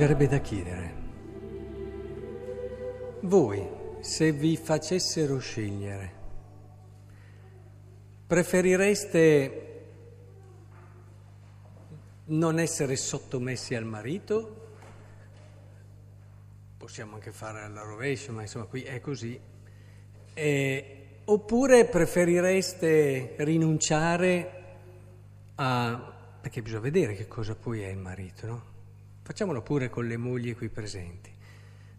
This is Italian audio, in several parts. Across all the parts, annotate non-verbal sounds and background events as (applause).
Verrebbe da chiedere, voi se vi facessero scegliere, preferireste non essere sottomessi al marito? Possiamo anche fare alla rovescia, ma insomma qui è così. Eh, oppure preferireste rinunciare a... perché bisogna vedere che cosa poi è il marito, no? Facciamolo pure con le mogli qui presenti.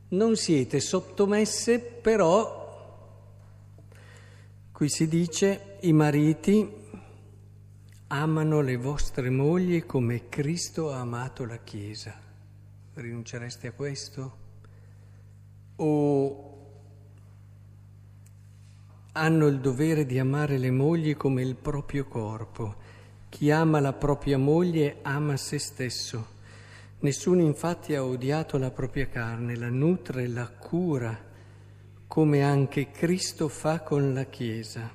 Non siete sottomesse, però, qui si dice, i mariti amano le vostre mogli come Cristo ha amato la Chiesa. Rinuncereste a questo? O hanno il dovere di amare le mogli come il proprio corpo. Chi ama la propria moglie ama se stesso. Nessuno infatti ha odiato la propria carne, la nutre, la cura, come anche Cristo fa con la Chiesa.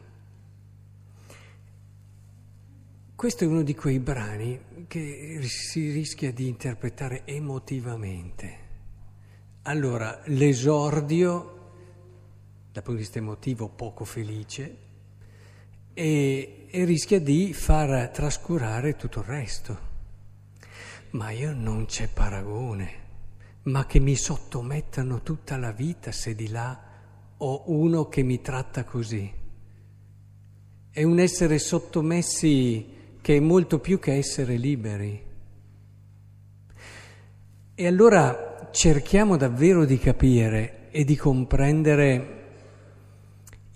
Questo è uno di quei brani che si rischia di interpretare emotivamente. Allora, l'esordio, dal punto di vista emotivo, poco felice, e, e rischia di far trascurare tutto il resto ma io non c'è paragone, ma che mi sottomettano tutta la vita se di là ho uno che mi tratta così. È un essere sottomessi che è molto più che essere liberi. E allora cerchiamo davvero di capire e di comprendere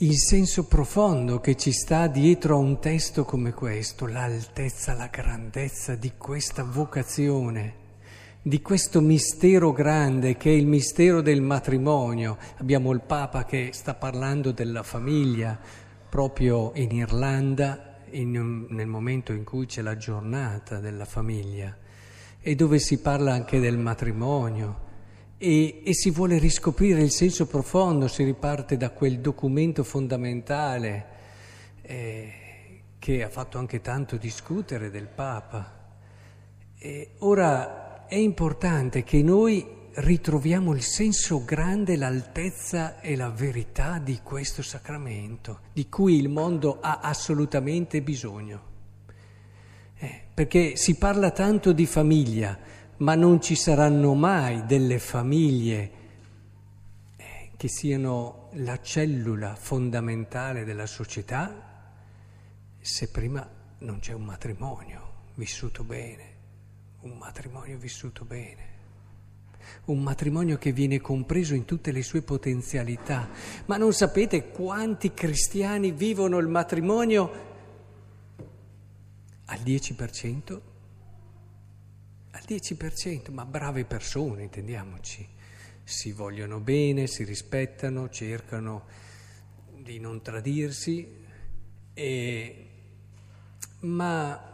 il senso profondo che ci sta dietro a un testo come questo, l'altezza, la grandezza di questa vocazione, di questo mistero grande che è il mistero del matrimonio. Abbiamo il Papa che sta parlando della famiglia proprio in Irlanda, in, nel momento in cui c'è la giornata della famiglia e dove si parla anche del matrimonio e, e, si vuole riscoprire il senso profondo, si riparte da quel documento fondamentale eh, che ha fatto anche tanto discutere del Papa. E ora è importante che noi ritroviamo il senso grande, l'altezza e la verità di questo sacramento, di cui il mondo ha assolutamente bisogno. Eh, perché si parla tanto di famiglia, ma non ci saranno mai delle famiglie eh, che siano la cellula fondamentale della società se prima non c'è un matrimonio vissuto bene, un matrimonio vissuto bene, un matrimonio che viene compreso in tutte le sue potenzialità. Ma non sapete quanti cristiani vivono il matrimonio al 10%? Al 10%, ma brave persone, intendiamoci, si vogliono bene, si rispettano, cercano di non tradirsi, e... ma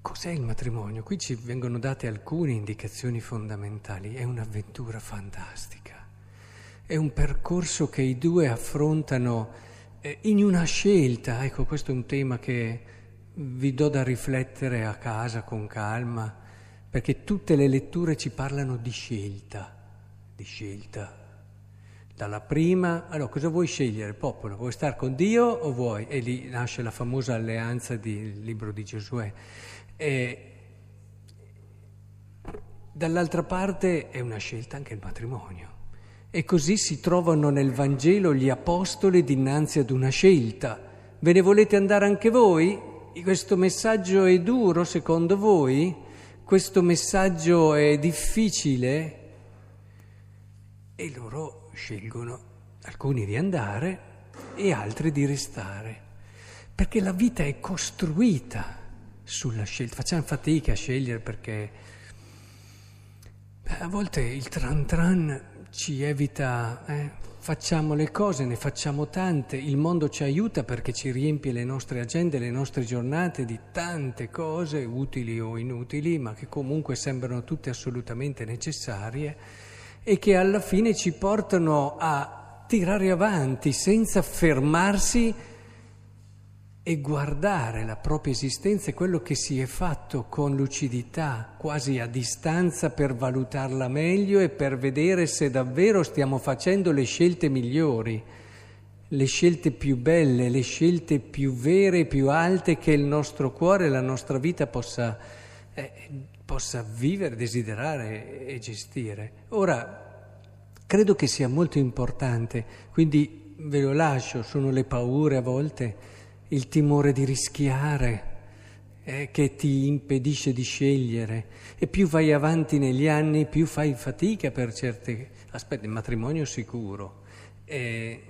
cos'è il matrimonio? Qui ci vengono date alcune indicazioni fondamentali, è un'avventura fantastica, è un percorso che i due affrontano eh, in una scelta, ecco questo è un tema che vi do da riflettere a casa con calma, perché tutte le letture ci parlano di scelta, di scelta. Dalla prima, allora cosa vuoi scegliere, popolo? Vuoi stare con Dio o vuoi? E lì nasce la famosa alleanza del libro di Giosuè. E dall'altra parte è una scelta anche il matrimonio. E così si trovano nel Vangelo gli apostoli dinanzi ad una scelta. Ve ne volete andare anche voi? Questo messaggio è duro secondo voi? Questo messaggio è difficile? E loro scelgono alcuni di andare e altri di restare, perché la vita è costruita sulla scelta. Facciamo fatica a scegliere perché a volte il tran tran ci evita... Eh, facciamo le cose, ne facciamo tante, il mondo ci aiuta perché ci riempie le nostre agende, le nostre giornate di tante cose, utili o inutili, ma che comunque sembrano tutte assolutamente necessarie e che alla fine ci portano a tirare avanti senza fermarsi e guardare la propria esistenza e quello che si è fatto con lucidità, quasi a distanza per valutarla meglio e per vedere se davvero stiamo facendo le scelte migliori, le scelte più belle, le scelte più vere, più alte che il nostro cuore e la nostra vita possa, eh, possa vivere, desiderare e gestire. Ora, credo che sia molto importante, quindi ve lo lascio, sono le paure a volte il timore di rischiare eh, che ti impedisce di scegliere e più vai avanti negli anni più fai fatica per certe aspetti, matrimonio sicuro eh,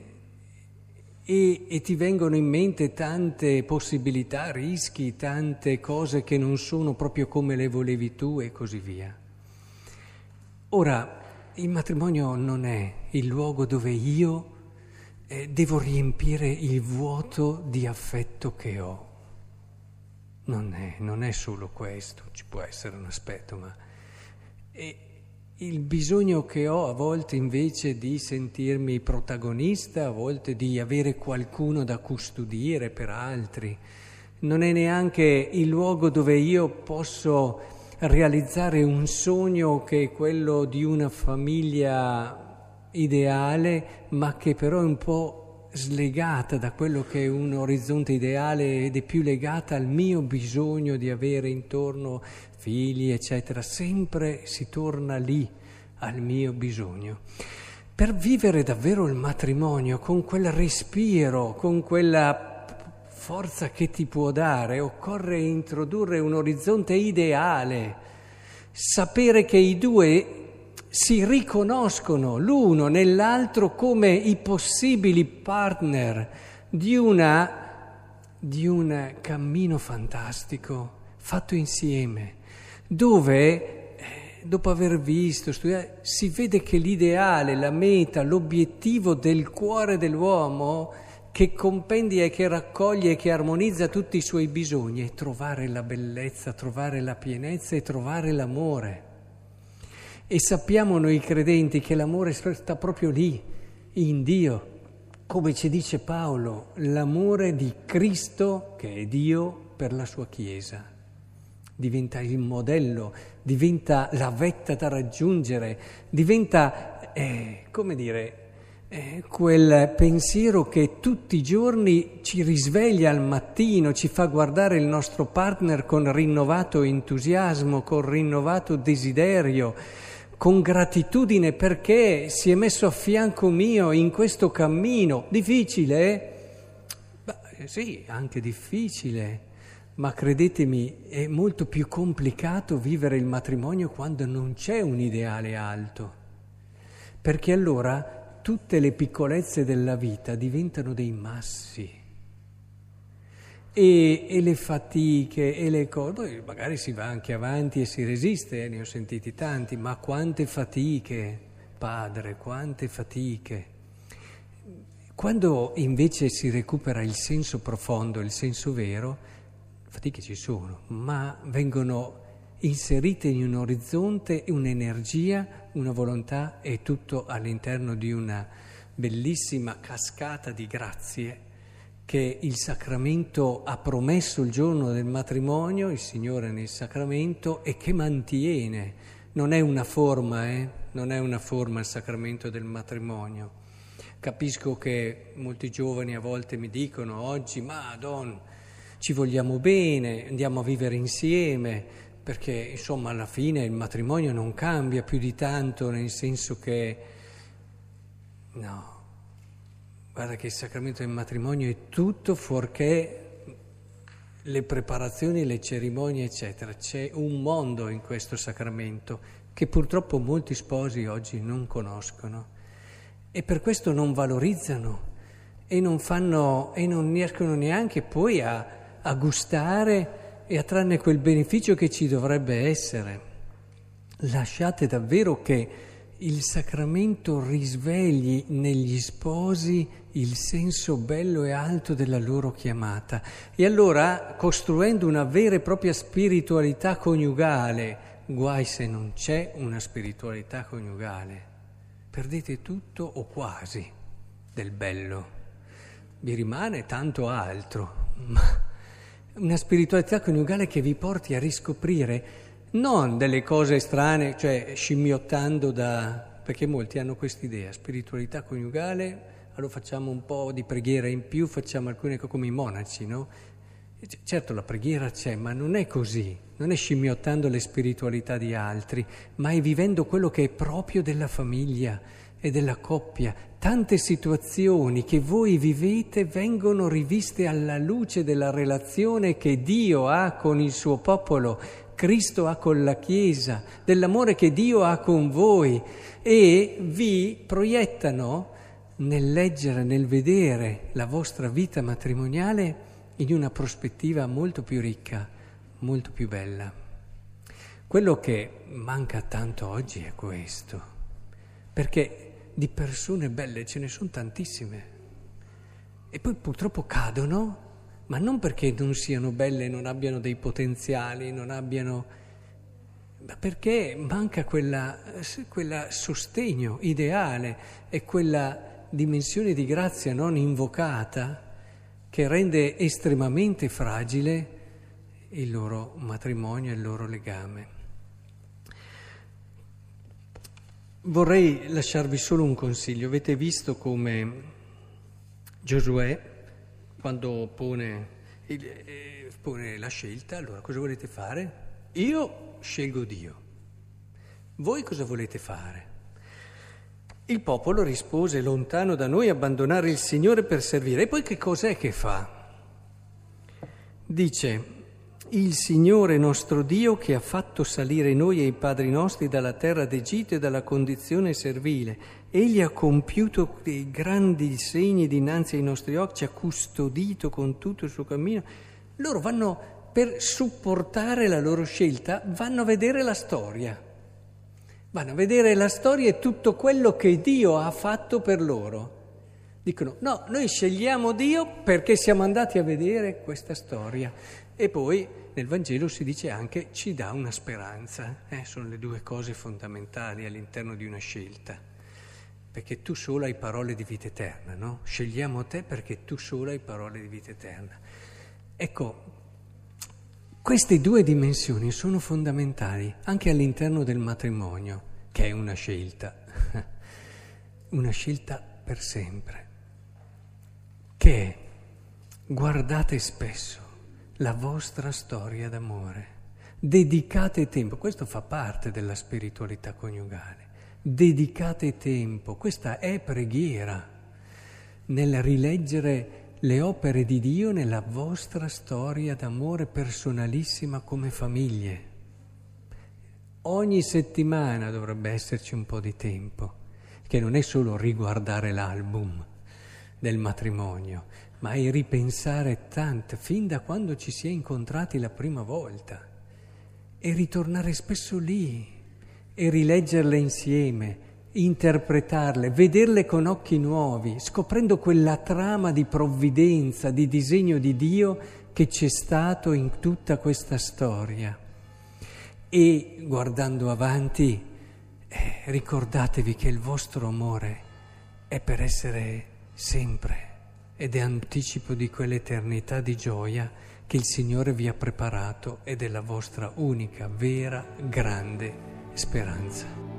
e, e ti vengono in mente tante possibilità, rischi, tante cose che non sono proprio come le volevi tu e così via. Ora, il matrimonio non è il luogo dove io eh, devo riempire il vuoto di affetto che ho. Non è, non è solo questo, ci può essere un aspetto, ma è il bisogno che ho a volte invece di sentirmi protagonista, a volte di avere qualcuno da custodire per altri, non è neanche il luogo dove io posso realizzare un sogno che è quello di una famiglia ideale, ma che però è un po' slegata da quello che è un orizzonte ideale ed è più legata al mio bisogno di avere intorno figli, eccetera. Sempre si torna lì, al mio bisogno. Per vivere davvero il matrimonio con quel respiro, con quella forza che ti può dare, occorre introdurre un orizzonte ideale, sapere che i due si riconoscono l'uno nell'altro come i possibili partner di, una, di un cammino fantastico fatto insieme, dove eh, dopo aver visto, studiato, si vede che l'ideale, la meta, l'obiettivo del cuore dell'uomo che compendia e che raccoglie e che armonizza tutti i suoi bisogni è trovare la bellezza, trovare la pienezza e trovare l'amore. E sappiamo noi credenti che l'amore sta proprio lì, in Dio. Come ci dice Paolo, l'amore di Cristo, che è Dio, per la sua Chiesa. Diventa il modello, diventa la vetta da raggiungere, diventa, eh, come dire, eh, quel pensiero che tutti i giorni ci risveglia al mattino, ci fa guardare il nostro partner con rinnovato entusiasmo, con rinnovato desiderio con gratitudine perché si è messo a fianco mio in questo cammino. Difficile? Beh, sì, anche difficile, ma credetemi, è molto più complicato vivere il matrimonio quando non c'è un ideale alto, perché allora tutte le piccolezze della vita diventano dei massi e, e, le fatiche e le cose, poi magari si va anche avanti e si resiste, eh, ne ho sentiti tanti, ma quante fatiche, padre, quante fatiche. Quando invece si recupera il senso profondo, il senso vero, fatiche ci sono, ma vengono inserite in un orizzonte un'energia, una volontà e tutto all'interno di una bellissima cascata di grazie che il sacramento ha promesso il giorno del matrimonio, il Signore nel sacramento, e che mantiene. Non è una forma, eh? non è una forma il sacramento del matrimonio. Capisco che molti giovani a volte mi dicono oggi, ma Don, ci vogliamo bene, andiamo a vivere insieme, perché insomma alla fine il matrimonio non cambia più di tanto, nel senso che no, Guarda che il sacramento del matrimonio è tutto fuorché le preparazioni, le cerimonie, eccetera. C'è un mondo in questo sacramento che purtroppo molti sposi oggi non conoscono e per questo non valorizzano e non, fanno, e non riescono neanche poi a, a gustare e a trarne quel beneficio che ci dovrebbe essere. Lasciate davvero che il sacramento risvegli negli sposi il senso bello e alto della loro chiamata. E allora, costruendo una vera e propria spiritualità coniugale, guai se non c'è una spiritualità coniugale, perdete tutto o quasi del bello. Vi rimane tanto altro, (laughs) ma una spiritualità coniugale che vi porti a riscoprire non delle cose strane, cioè scimmiottando da... perché molti hanno quest'idea, spiritualità coniugale, allora facciamo un po' di preghiera in più, facciamo alcune cose come i monaci, no? Certo la preghiera c'è, ma non è così, non è scimmiottando le spiritualità di altri, ma è vivendo quello che è proprio della famiglia e della coppia. Tante situazioni che voi vivete vengono riviste alla luce della relazione che Dio ha con il suo popolo, Cristo ha con la Chiesa, dell'amore che Dio ha con voi e vi proiettano nel leggere, nel vedere la vostra vita matrimoniale in una prospettiva molto più ricca, molto più bella. Quello che manca tanto oggi è questo, perché di persone belle ce ne sono tantissime e poi purtroppo cadono, ma non perché non siano belle, non abbiano dei potenziali, non abbiano... ma perché manca quella sostegno ideale e quella dimensione di grazia non invocata che rende estremamente fragile il loro matrimonio e il loro legame. Vorrei lasciarvi solo un consiglio. Avete visto come Giosuè, quando pone, il, eh, pone la scelta, allora cosa volete fare? Io scelgo Dio. Voi cosa volete fare? Il popolo rispose, lontano da noi abbandonare il Signore per servire. E poi che cos'è che fa? Dice, il Signore nostro Dio che ha fatto salire noi e i padri nostri dalla terra d'Egitto e dalla condizione servile. Egli ha compiuto dei grandi segni dinanzi ai nostri occhi, ci ha custodito con tutto il suo cammino. Loro vanno, per supportare la loro scelta, vanno a vedere la storia. Vanno a vedere la storia e tutto quello che Dio ha fatto per loro. Dicono, no, noi scegliamo Dio perché siamo andati a vedere questa storia. E poi nel Vangelo si dice anche ci dà una speranza. Eh? Sono le due cose fondamentali all'interno di una scelta. Perché tu solo hai parole di vita eterna, no? Scegliamo te perché tu solo hai parole di vita eterna. Ecco, queste due dimensioni sono fondamentali anche all'interno del matrimonio, che è una scelta, (laughs) una scelta per sempre, che è guardate spesso la vostra storia d'amore, dedicate tempo, questo fa parte della spiritualità coniugale, dedicate tempo, questa è preghiera nel rileggere le opere di Dio nella vostra storia d'amore personalissima come famiglie. Ogni settimana dovrebbe esserci un po' di tempo, che non è solo riguardare l'album del matrimonio, ma è ripensare tanto, fin da quando ci si è incontrati la prima volta, e ritornare spesso lì e rileggerle insieme interpretarle, vederle con occhi nuovi, scoprendo quella trama di provvidenza, di disegno di Dio che c'è stato in tutta questa storia. E guardando avanti, eh, ricordatevi che il vostro amore è per essere sempre ed è anticipo di quell'eternità di gioia che il Signore vi ha preparato ed è la vostra unica, vera, grande speranza.